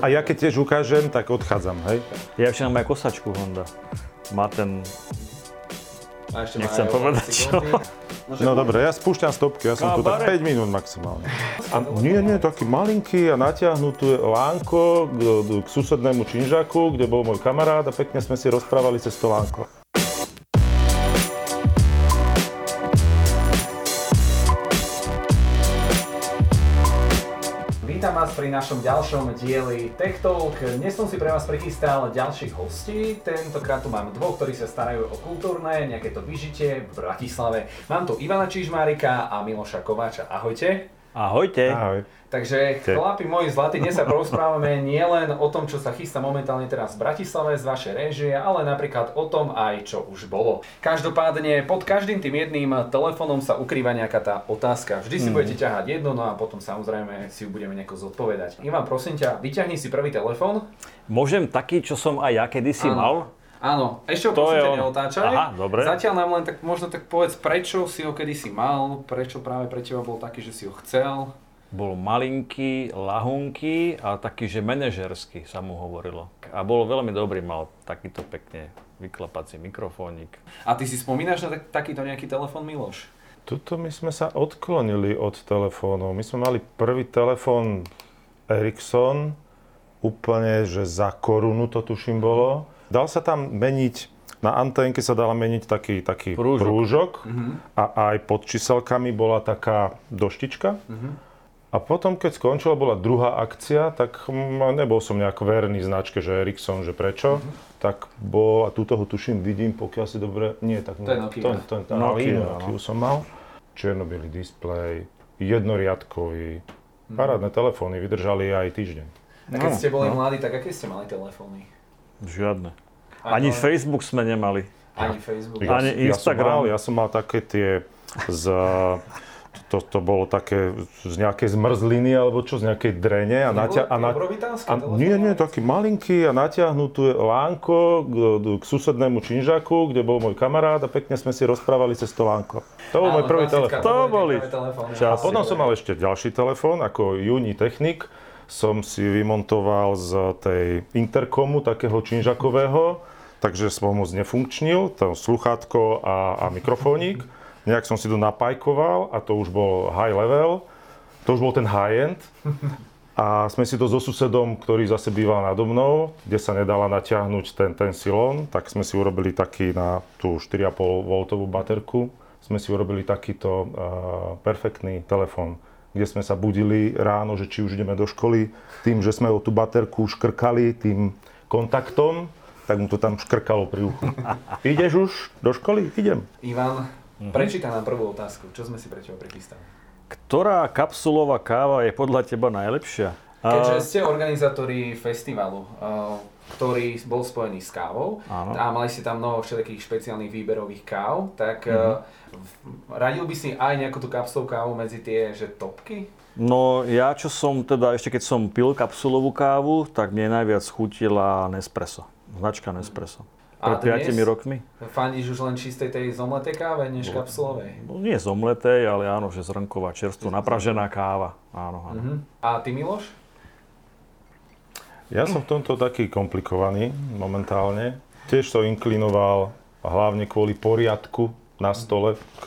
A ja keď tiež ukážem, tak odchádzam, hej? Ja ešte mám aj kosačku Honda. Má ten... A ešte Nechcem povedať, čo. góty. No dobre, ja spúšťam stopky, ja som tu tak 5 minút maximálne. A nie, nie, taký malinký a natiahnuté lánko k, k susednému činžaku, kde bol môj kamarát a pekne sme si rozprávali cez to lánko. Našom ďalšom dieli Tech Talk. Dnes som si pre vás prichystal ďalších hostí. Tentokrát tu mám dvoch, ktorí sa starajú o kultúrne, nejaké to vyžitie v Bratislave. Mám tu Ivana Čižmárika a Miloša Kováča. Ahojte. Ahojte. Ahoj. Takže chlapi moji zlatí, dnes sa porozprávame nielen o tom, čo sa chystá momentálne teraz v Bratislave z vašej réžie, ale napríklad o tom aj, čo už bolo. Každopádne pod každým tým jedným telefónom sa ukrýva nejaká tá otázka. Vždy si budete ťahať jedno, no a potom samozrejme si ju budeme nejako zodpovedať. Ivan, prosím ťa, vyťahni si prvý telefón. Môžem taký, čo som aj ja kedysi Áno. mal? Áno, ešte ho To prosím je ťa neotáčaj. Aha, dobre. Zatiaľ nám len tak možno tak povedz, prečo si ho kedysi mal, prečo práve pre teba bol taký, že si ho chcel. Bol malinký, lahunký a taký, že manažerský sa mu hovorilo. A bol veľmi dobrý, mal takýto pekne vyklapací mikrofónik. A ty si spomínaš na tak, takýto nejaký telefón, Miloš? Tuto my sme sa odklonili od telefónov. My sme mali prvý telefón Ericsson, úplne, že za korunu to tuším bolo. Dal sa tam meniť, na anténke sa dala meniť taký, taký Prúžok. prúžok, a aj pod číselkami bola taká doštička. A potom, keď skončila, bola druhá akcia, tak mm, nebol som nejak verný značke, že Ericsson, že prečo. Tak bol, a túto ho tuším, vidím, pokiaľ si dobre, nie, tak To je Nokia. To, to, to, Nokia, Nokia. Nokia som mal. Čierno-bielý displej, jednoriadkový. Parádne telefóny, vydržali aj týždeň. A keď No, ste boli no. mladí, tak aké ste mali telefóny? Žiadne. Ani Facebook sme nemali. Ani Facebook. Ja, Ani ja som Instagram. mal, ja som mal také tie z... To, to bolo také z nejakej zmrzliny alebo čo, z nejakej drene. A, natia- a, na- nie, nie, taký malinký a natiahnuté lánko k, k susednému činžaku, kde bol môj kamarát a pekne sme si rozprávali cez to lánko. To bol môj prvý telefón. To boli A potom som mal ešte ďalší telefón, ako Juni Technik. Som si vymontoval z tej interkomu, takého činžakového, takže som moc nefunkčnil, to sluchátko a, a mikrofónik. Nejak som si to napajkoval a to už bol high level, to už bol ten high-end. A sme si to so susedom, ktorý zase býval nado mnou, kde sa nedala natiahnuť ten, ten silon, tak sme si urobili taký na tú 4,5 V baterku, sme si urobili takýto uh, perfektný telefón, kde sme sa budili ráno, že či už ideme do školy, tým, že sme o tú baterku škrkali tým kontaktom, tak mu to tam škrkalo pri uchu. Ideš už do školy? Idem. Ivan, prečíta nám prvú otázku. Čo sme si pre teba prichystali? Ktorá kapsulová káva je podľa teba najlepšia? Keďže ste organizátori festivalu, uh, ktorý bol spojený s kávou Áno. a mali ste tam mnoho všetkých špeciálnych výberových káv, tak Mhm. uh, radil by si aj nejakú tú kapsulovú kávu medzi tie, že topky? No ja čo som teda, ešte keď som pil kapsulovú kávu, tak mne najviac chutila Nespresso. Značka Nespresso. Pred dnes? 5 rokmi. Fandíš už len čistej tej zomletej káve, než kapsulovej? No, nie zomletej, ale áno, že zrnková, čerstvo, napražená káva. Áno, áno. Mhm. A ty Miloš? Ja som v tomto taký komplikovaný momentálne. Tiež som inklinoval hlavne kvôli poriadku na stole k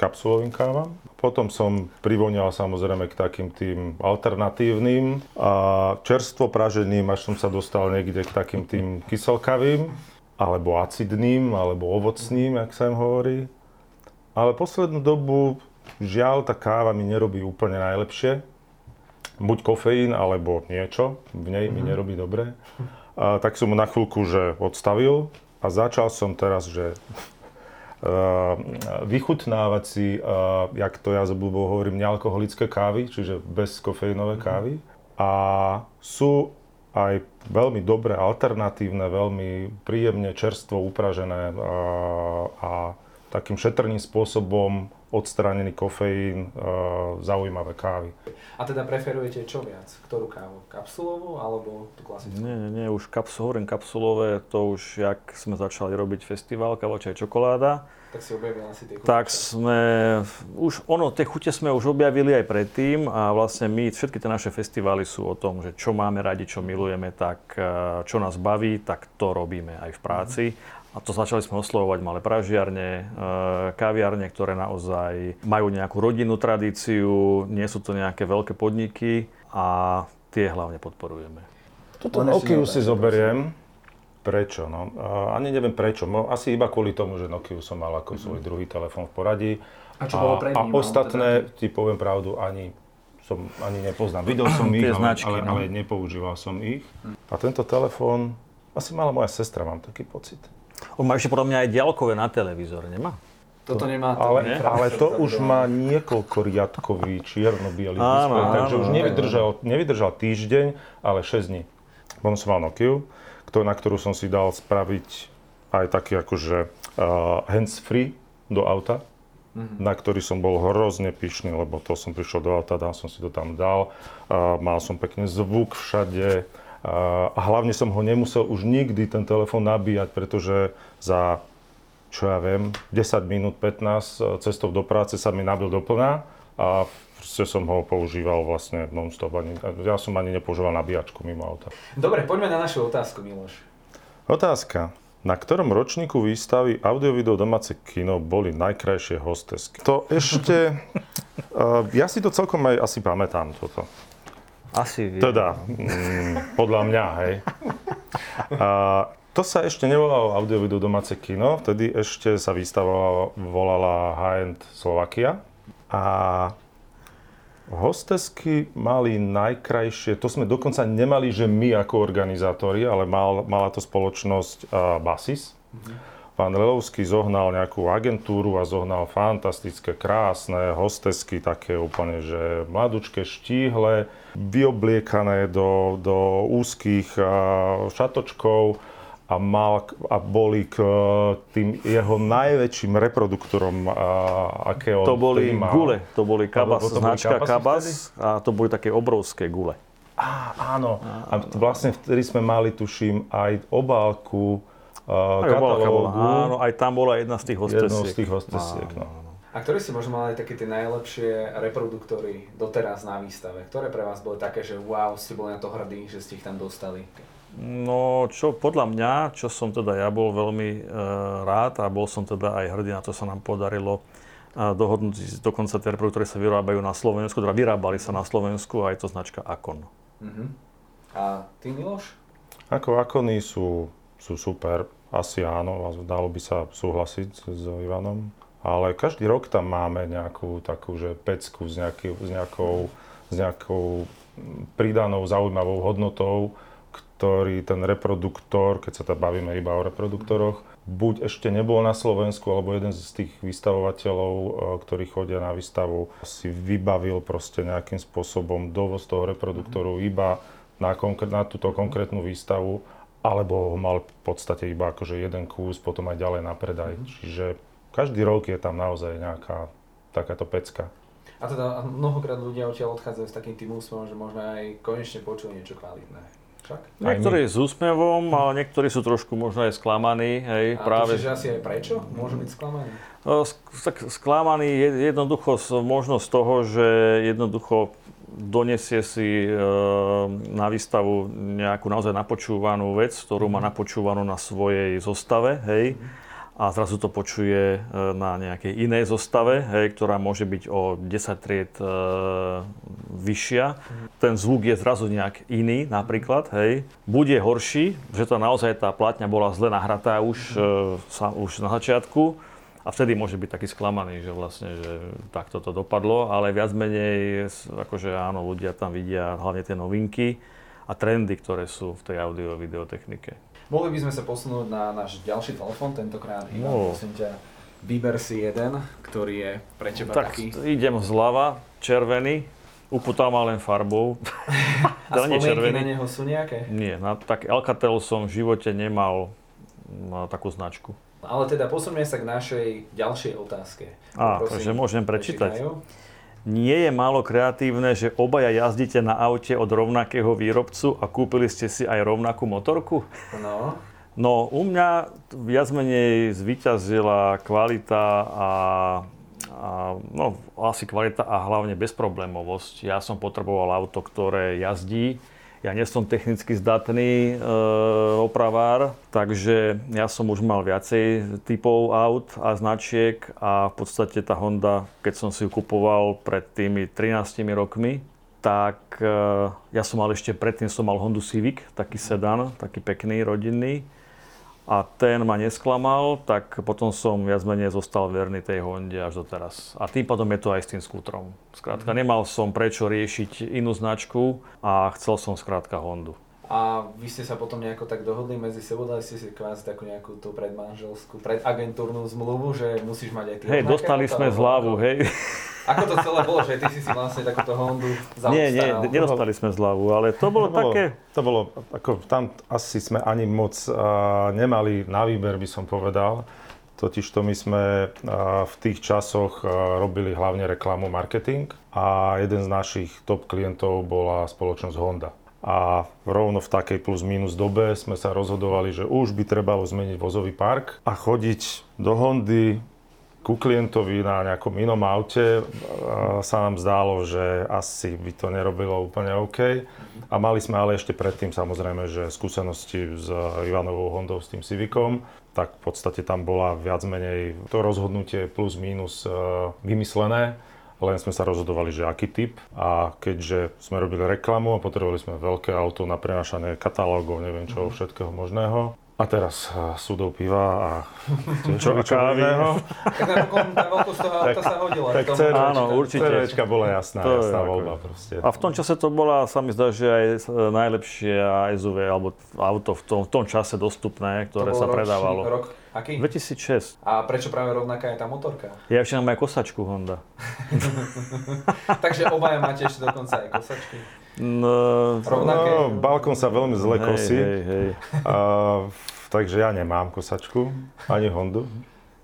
kapsulovým kávam. Potom som privonial samozrejme k takým tým alternatívnym a čerstvo praženým, až som sa dostal niekde k takým tým kyselkavým, alebo acidným, alebo ovocným, jak sa im hovorí. Ale poslednú dobu, žiaľ, tá káva mi nerobí úplne najlepšie buď kofeín alebo niečo v nej mi nerobí dobre. A, tak som na chvíľku že odstavil a začal som teraz, že vychutnávať si, uh, jak to ja z obľubou hovorím, nealkoholické kávy, čiže bez kofeínové kávy. A sú aj veľmi dobré, alternatívne, veľmi príjemne čerstvo upražené a, a takým šetrným spôsobom odstránený kofeín, zaujímavé kávy. A teda preferujete čo viac? Ktorú kávu? Kapsulovú alebo tú klasickú? Nie, nie, nie, už kapsul, hovorím kapsulové, to už, jak sme začali robiť festival Káva, čaj, čokoláda, tak si objavil asi tie chute. Tak sme, už ono, tie chute sme už objavili aj predtým a vlastne my, všetky tie naše festivály sú o tom, že čo máme radi, čo milujeme, tak eh, čo nás baví, tak to robíme aj v práci. A to začali sme oslovovať malé pražiarne, eh, kaviarne, ktoré naozaj majú nejakú rodinnú tradíciu, nie sú to nejaké veľké podniky a tie hlavne podporujeme. Toto Nokiu si zoberiem, Prečo? No? Ani neviem prečo. Asi iba kvôli tomu, že Nokia som mal ako mm-hmm. svoj druhý telefón v poradí. A čo bolo pred ním? A ostatné, teda... ti poviem pravdu, ani som ani nepoznám. Videl som ich, ale, značky, ale, no. ale nepoužíval som ich. A tento telefón asi mala moja sestra, mám taký pocit. On má ešte podľa mňa aj ďalkové na televízor, nemá? Toto nemá to, ale, ale to už má niekoľko riadkový čierno-bielý displej, takže už nevydržal, nevydržal týždeň, ale 6 dní. Potom som mal Nokia na ktorú som si dal spraviť aj taký akože uh, hands-free do auta, mm-hmm. na ktorý som bol hrozne pyšný, lebo to som prišiel do auta, dal som si to tam dal, uh, mal som pekne zvuk všade uh, a hlavne som ho nemusel už nikdy ten telefón nabíjať, pretože za čo ja viem, 10 minút, 15 cestou do práce sa mi nabil doplná a proste som ho používal vlastne non-stop. Ani, ja som ani nepoužíval nabíjačku mimo auta. Dobre, poďme na našu otázku, Miloš. Otázka. Na ktorom ročníku výstavy audio-video domáce kino boli najkrajšie hostesky? To ešte... uh, ja si to celkom aj asi pamätám toto. Asi vie. Teda, mm, podľa mňa, hej. Uh, to sa ešte nevolalo audio-video domáce kino, vtedy ešte sa výstava volala High-End Slovakia. A Hostesky mali najkrajšie, to sme dokonca nemali, že my ako organizátori, ale mal, mala to spoločnosť uh, Basis. Mm-hmm. Pán Lelovský zohnal nejakú agentúru a zohnal fantastické, krásne hostesky, také úplne, že mladučké, štíhle, vyobliekané do, do úzkých šatočkov a, mal, a boli k tým jeho najväčším reproduktorom, a, aké on To boli mal. gule, to boli Kabas, to, to značka boli Kabas a to boli také obrovské gule. Á, áno. A vlastne vtedy sme mali, tuším, aj obálku uh, katalógu. Áno, aj tam bola jedna z tých hostesiek. Jednou z tých hostesiek, no. A ktoré si možno mali také tie najlepšie reproduktory doteraz na výstave? Ktoré pre vás boli také, že wow, ste boli na to hrdí, že ste ich tam dostali? No, čo podľa mňa, čo som teda ja bol veľmi e, rád a bol som teda aj hrdý na to, sa nám podarilo e, dohodnúť dokonca tie reproduktory sa vyrábajú na Slovensku, teda vyrábali sa na Slovensku a je to značka Akon. Uh-huh. A ty Miloš? Ako Akony sú, sú super, asi áno, dalo by sa súhlasiť s Ivanom. Ale každý rok tam máme nejakú takú, že pecku s, nejaký, s, nejakou, s nejakou pridanou zaujímavou hodnotou, ktorý ten reproduktor, keď sa tam bavíme iba o reproduktoroch, buď ešte nebol na Slovensku, alebo jeden z tých vystavovateľov, e, ktorí chodia na výstavu, si vybavil proste nejakým spôsobom dovoz toho reproduktoru iba na, konkr- na túto konkrétnu výstavu, alebo ho mal v podstate iba akože jeden kus, potom aj ďalej na predaj. Mm-hmm. Čiže každý rok je tam naozaj nejaká takáto pecka. A teda mnohokrát ľudia odtiaľ odchádzajú s takým tým úsmevom, že možno aj konečne počuli niečo kvalitné však? Niektorí s úsmevom, ale niektorí sú trošku možno aj sklamaní. Hej, a práve... to, asi aj prečo môžu byť sklamaní? No, sklamaní jednoducho možno z toho, že jednoducho donesie si e, na výstavu nejakú naozaj napočúvanú vec, ktorú má mhm. napočúvanú na svojej zostave, hej. Mm a zrazu to počuje e, na nejakej inej zostave, hej, ktorá môže byť o 10 tried e, vyššia. Ten zvuk je zrazu nejak iný napríklad. Hej. Bude horší, že to naozaj tá platňa bola zle nahratá už, e, sa, už na začiatku. A vtedy môže byť taký sklamaný, že vlastne, že takto to dopadlo, ale viac menej, akože áno, ľudia tam vidia hlavne tie novinky a trendy, ktoré sú v tej audio-videotechnike. Mohli by sme sa posunúť na náš ďalší telefón, tentokrát Ivan, no. prosím ťa, vyber si jeden, ktorý je pre teba tak taký. idem zľava, červený, upútal ma len farbou. A spomienky červený. na neho sú nejaké? Nie, na, tak Alcatel som v živote nemal na takú značku. Ale teda posunme sa k našej ďalšej otázke. Á, takže môžem prečítať. Nie je málo kreatívne, že obaja jazdíte na aute od rovnakého výrobcu a kúpili ste si aj rovnakú motorku? No. No, u mňa viac menej zvíťazila kvalita a, a no, asi kvalita a hlavne bezproblémovosť. Ja som potreboval auto, ktoré jazdí, ja nie som technicky zdatný e, opravár, takže ja som už mal viacej typov aut a značiek a v podstate tá Honda, keď som si ju kupoval pred tými 13 rokmi, tak e, ja som mal ešte predtým som mal Hondu Civic, taký sedan, taký pekný, rodinný a ten ma nesklamal, tak potom som viac menej zostal verný tej Honde až do teraz. A tým pádom je to aj s tým skútrom. Skrátka, nemal som prečo riešiť inú značku a chcel som skrátka Hondu. A vy ste sa potom nejako tak dohodli medzi sebou, dali ste si kvázi takú nejakú tú predmanželskú, predagentúrnu zmluvu, že musíš mať aj ty Hej, dostali sme zľavu, hej. Ako to celé bolo, že ty si si vlastne takúto Hondu zaobstaral? Nie, nie, nedostali sme zľavu, ale to bolo, to bolo také... To bolo, ako tam asi sme ani moc uh, nemali na výber, by som povedal. Totižto my sme v tých časoch robili hlavne reklamu, marketing a jeden z našich top klientov bola spoločnosť Honda a rovno v takej plus minus dobe sme sa rozhodovali, že už by trebalo zmeniť vozový park a chodiť do Hondy ku klientovi na nejakom inom aute sa nám zdálo, že asi by to nerobilo úplne OK. A mali sme ale ešte predtým samozrejme, že skúsenosti s Ivanovou Hondou, s tým Civicom, tak v podstate tam bola viac menej to rozhodnutie plus minus vymyslené len sme sa rozhodovali, že aký typ. A keďže sme robili reklamu a potrebovali sme veľké auto na prenašanie katalógov, neviem čo, mm. všetkého možného, a teraz uh, súdov piva a čo, čo iného. Tak tá veľkosť toho auta sa hodila. Tak áno, určite. CVčka bola jasná, to jasná voľba proste. A v tom čase to bola, sa mi zdá, že aj najlepšie SUV, alebo auto v tom, v tom čase dostupné, ktoré sa predávalo. Rok aký? 2006. A prečo práve rovnaká je tá motorka? Ja ešte mám aj kosačku Honda. Takže obaja máte ešte dokonca aj kosačky. No, no, balkón sa veľmi zle hej, kosí. Hej, hej. Uh, takže ja nemám kosačku, ani Hondu.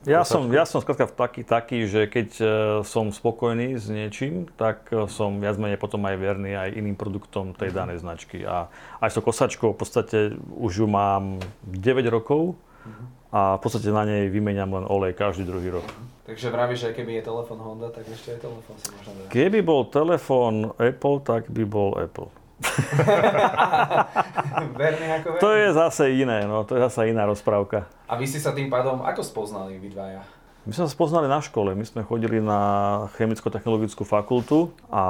Ja som, ja som skrátka taký, taký, že keď uh, som spokojný s niečím, tak uh, som viac menej potom aj verný aj iným produktom tej mm-hmm. danej značky. A aj s tou kosačkou v podstate už ju mám 9 rokov mm-hmm. A v podstate na nej vymeniam len olej každý druhý rok. Mm-hmm. Takže vravíš, že keby je telefón Honda, tak ešte aj telefón si možno dá. Keby bol telefón Apple, tak by bol Apple. verný ako verný. To je zase iné, no, to je zase iná rozprávka. A vy ste sa tým pádom ako spoznali vy dvaja? My sme sa spoznali na škole. My sme chodili na chemicko-technologickú fakultu a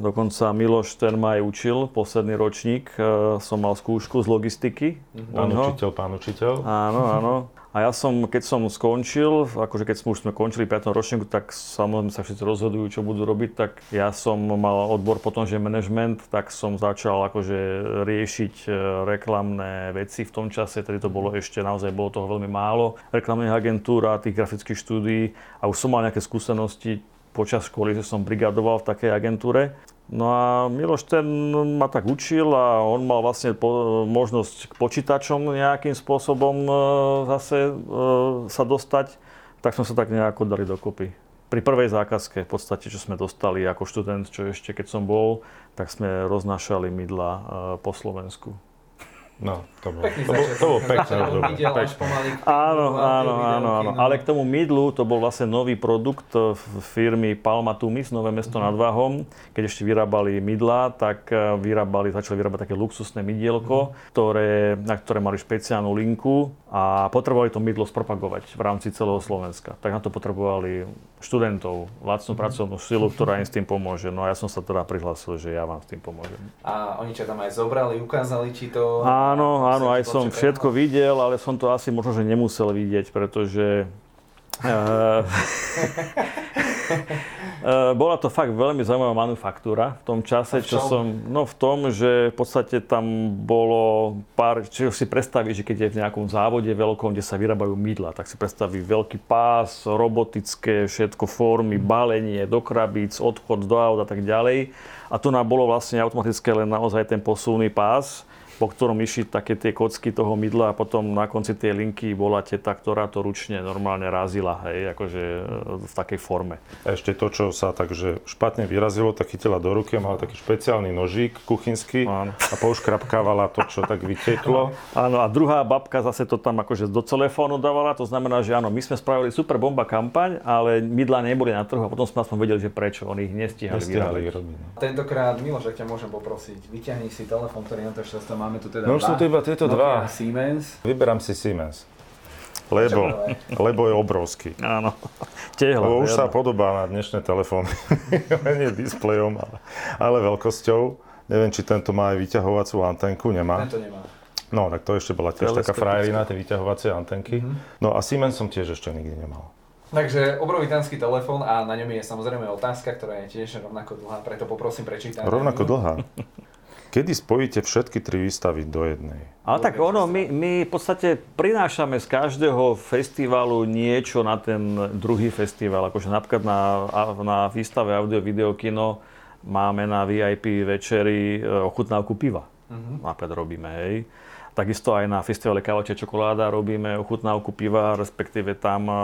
dokonca Miloš ten ma aj učil, posledný ročník. E, som mal skúšku z logistiky. Pán učiteľ, pán učiteľ. Áno, áno. A ja som, keď som skončil, akože keď sme už sme končili 5. ročníku, tak samozrejme sa všetci rozhodujú, čo budú robiť, tak ja som mal odbor potom, že management, tak som začal akože riešiť e, reklamné veci v tom čase, tedy to bolo ešte, naozaj bolo toho veľmi málo, reklamných agentúr a tých grafických štúdií a už som mal nejaké skúsenosti počas školy, že som brigadoval v takej agentúre. No a Miloš ten ma tak učil a on mal vlastne po, možnosť k počítačom nejakým spôsobom e, zase e, sa dostať, tak sme sa tak nejako dali dokopy. Pri prvej zákazke v podstate, čo sme dostali ako študent, čo ešte keď som bol, tak sme roznášali mydla e, po Slovensku. No, to bolo, Pekný to bolo, to bolo pekné obdobie. Áno, áno, áno, áno. Ale k tomu mydlu, to bol vlastne nový produkt firmy Palma Tumis, Nové mesto mm-hmm. nad Váhom. Keď ešte vyrábali mydla, tak eh, vyrábali, začali vyrábať také luxusné mydielko, mm-hmm. ktoré, na ktoré mali špeciálnu linku a potrebovali to mydlo spropagovať v rámci celého Slovenska. Tak na to potrebovali študentov, lacnú mm-hmm. pracovnú silu, ktorá im s tým pomôže. No a ja som sa teda prihlásil, že ja vám s tým pomôžem. A oni čo tam aj zobrali, ukázali, či to... Áno, áno, aj som všetko videl, ale som to asi možno, že nemusel vidieť, pretože bola to fakt veľmi zaujímavá manufaktúra v tom čase, čo som, no v tom, že v podstate tam bolo pár, čo si predstaví, že keď je v nejakom závode veľkom, kde sa vyrábajú mydla, tak si predstaví veľký pás, robotické všetko formy, balenie do krabíc, odchod do aut a tak ďalej. A tu nám bolo vlastne automatické len naozaj ten posuvný pás po ktorom išli také tie kocky toho mydla a potom na konci tej linky bola teta, ktorá to ručne normálne razila, hej, akože e, v takej forme. A ešte to, čo sa takže špatne vyrazilo, tak chytila do ruky a mala taký špeciálny nožík kuchynský Áno. a pouškrapkávala to, čo tak vyteklo. Áno, a druhá babka zase to tam akože do telefónu dávala, to znamená, že áno, my sme spravili super bomba kampaň, ale mydla neboli na trhu a potom sme aspoň vedeli, že prečo, oni ich nestihali, Nestihali ich vyrábať. robiť. no. Tentokrát, Miloš, ak ťa môžem poprosiť, vyťahni si telefón, ktorý na to často máme tu teda No už sú tu iba tieto dva. Nokia Siemens. Vyberám si Siemens. Lebo, lebo je obrovský. Áno, tehla. Lebo už sa podobá na dnešné telefóny. Nie displejom, ale, ale veľkosťou. Neviem, či tento má aj vyťahovacú antenku, nemá. Tento nemá. No, tak to ešte bola tiež taká frajerina, tie vyťahovacie antenky. Mhm. No a Siemens som tiež ešte nikdy nemal. Takže obrovitánsky telefón a na ňom je samozrejme otázka, ktorá je tiež rovnako dlhá, preto poprosím prečítať. Rovnako dlhá. Kedy spojíte všetky tri výstavy do jednej? Ale tak ono, my, my v podstate prinášame z každého festivalu niečo na ten druhý festival. Akože napríklad na, na výstave audio video kino máme na VIP večeri e, ochutnávku piva. Napríklad robíme, hej. Takisto aj na festivale Kávačia čokoláda robíme ochutnávku piva, respektíve tam e,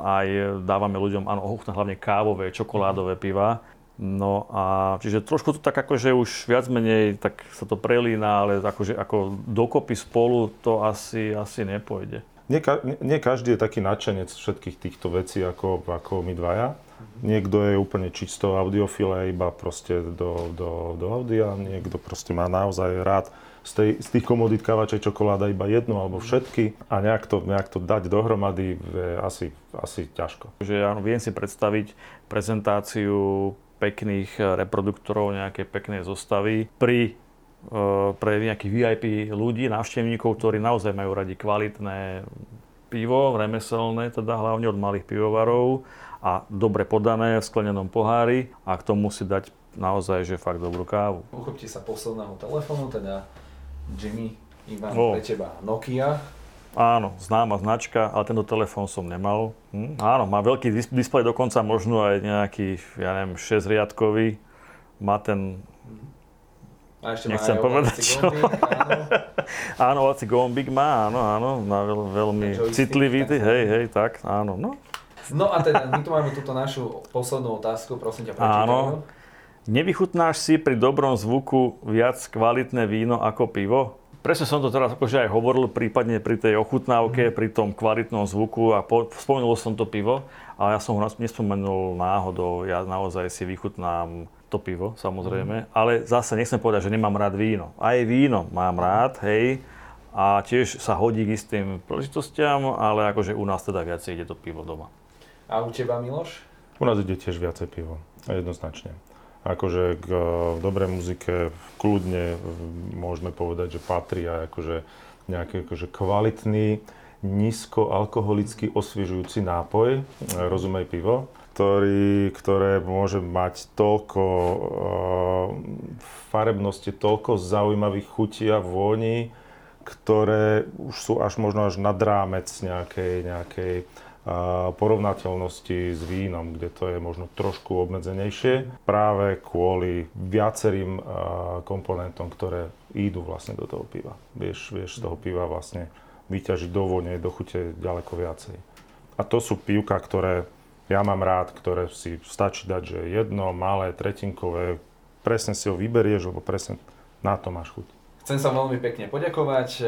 aj dávame ľuďom, áno, ochutná hlavne kávové, čokoládové piva. No a čiže trošku to tak akože už viac menej tak sa to prelína, ale akože ako dokopy spolu to asi, asi nepôjde. Nie, nie- každý je taký nadšenec všetkých týchto vecí ako, ako my dvaja. Niekto je úplne čisto audiofil a iba proste do, do, do audia, niekto proste má naozaj rád z, tej, z tých komodít kávačej čokoláda iba jednu alebo všetky a nejak to, nejak to dať dohromady je asi, asi ťažko. Že áno, viem si predstaviť prezentáciu pekných reproduktorov, nejaké pekné zostavy pri e, pre nejakých VIP ľudí, návštevníkov, ktorí naozaj majú radi kvalitné pivo, remeselné, teda hlavne od malých pivovarov a dobre podané v sklenenom pohári a k tomu si dať naozaj, že fakt dobrú kávu. Uchopte sa posledného telefónu, teda Jimmy, Ivan, O. pre teba Nokia. Áno, známa značka, ale tento telefón som nemal. Hm? Áno, má veľký dis- displej, dokonca možno aj nejaký, ja neviem, 6-riadkový. Má ten, A ešte Nechcem má povedať, čo. áno. ovací gombík má, áno, áno, má veľ, veľmi citlivý, tak. hej, hej, tak, áno, no. No a teda, my tu máme túto našu poslednú otázku, prosím ťa, prečítaj Áno. Nevychutnáš si pri dobrom zvuku viac kvalitné víno ako pivo? Presne som to teraz akože aj hovoril, prípadne pri tej ochutnávke, pri tom kvalitnom zvuku a po, spomenul som to pivo, ale ja som ho nespomenul náhodou, ja naozaj si vychutnám to pivo, samozrejme, ale zase nechcem povedať, že nemám rád víno. Aj víno mám rád, hej, a tiež sa hodí k istým príležitostiam, ale akože u nás teda viacej ide to pivo doma. A u teba, Miloš? U nás ide tiež viacej pivo, jednoznačne. Akože k e, dobrej muzike kľudne e, môžeme povedať, že patrí aj akože nejaký akože kvalitný, nízkoalkoholický osviežujúci nápoj, e, rozumej pivo, ktorý, ktoré môže mať toľko e, farebnosti, toľko zaujímavých chutí a vôni, ktoré už sú až možno až nad rámec nejakej, nejakej porovnateľnosti s vínom, kde to je možno trošku obmedzenejšie, práve kvôli viacerým komponentom, ktoré idú vlastne do toho piva. Vieš, vieš z toho piva vlastne vyťažiť do vône, do chute ďaleko viacej. A to sú pivka, ktoré ja mám rád, ktoré si stačí dať, že jedno, malé, tretinkové, presne si ho vyberieš, lebo presne na to máš chuť. Chcem sa veľmi pekne poďakovať.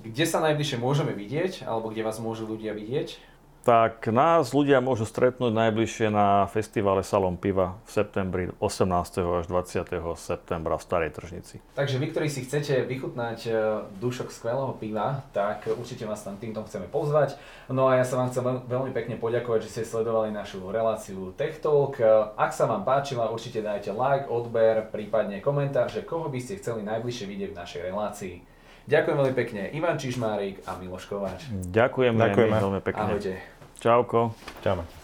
Kde sa najbližšie môžeme vidieť, alebo kde vás môžu ľudia vidieť? Tak nás ľudia môžu stretnúť najbližšie na festivale Salon piva v septembri 18. až 20. septembra v Starej Tržnici. Takže vy, ktorí si chcete vychutnať e, dušok skvelého piva, tak určite vás tam týmto chceme pozvať. No a ja sa vám chcem veľ- veľmi pekne poďakovať, že ste sledovali našu reláciu Tech Talk. E, Ak sa vám páčila, určite dajte like, odber, prípadne komentár, že koho by ste chceli najbližšie vidieť v našej relácii. Ďakujem veľmi pekne Ivan Čižmárik a Miloš Kováč. Ďakujeme, Ďakujeme. my veľmi pekne. Ahojte. Čauko. Ďakujem.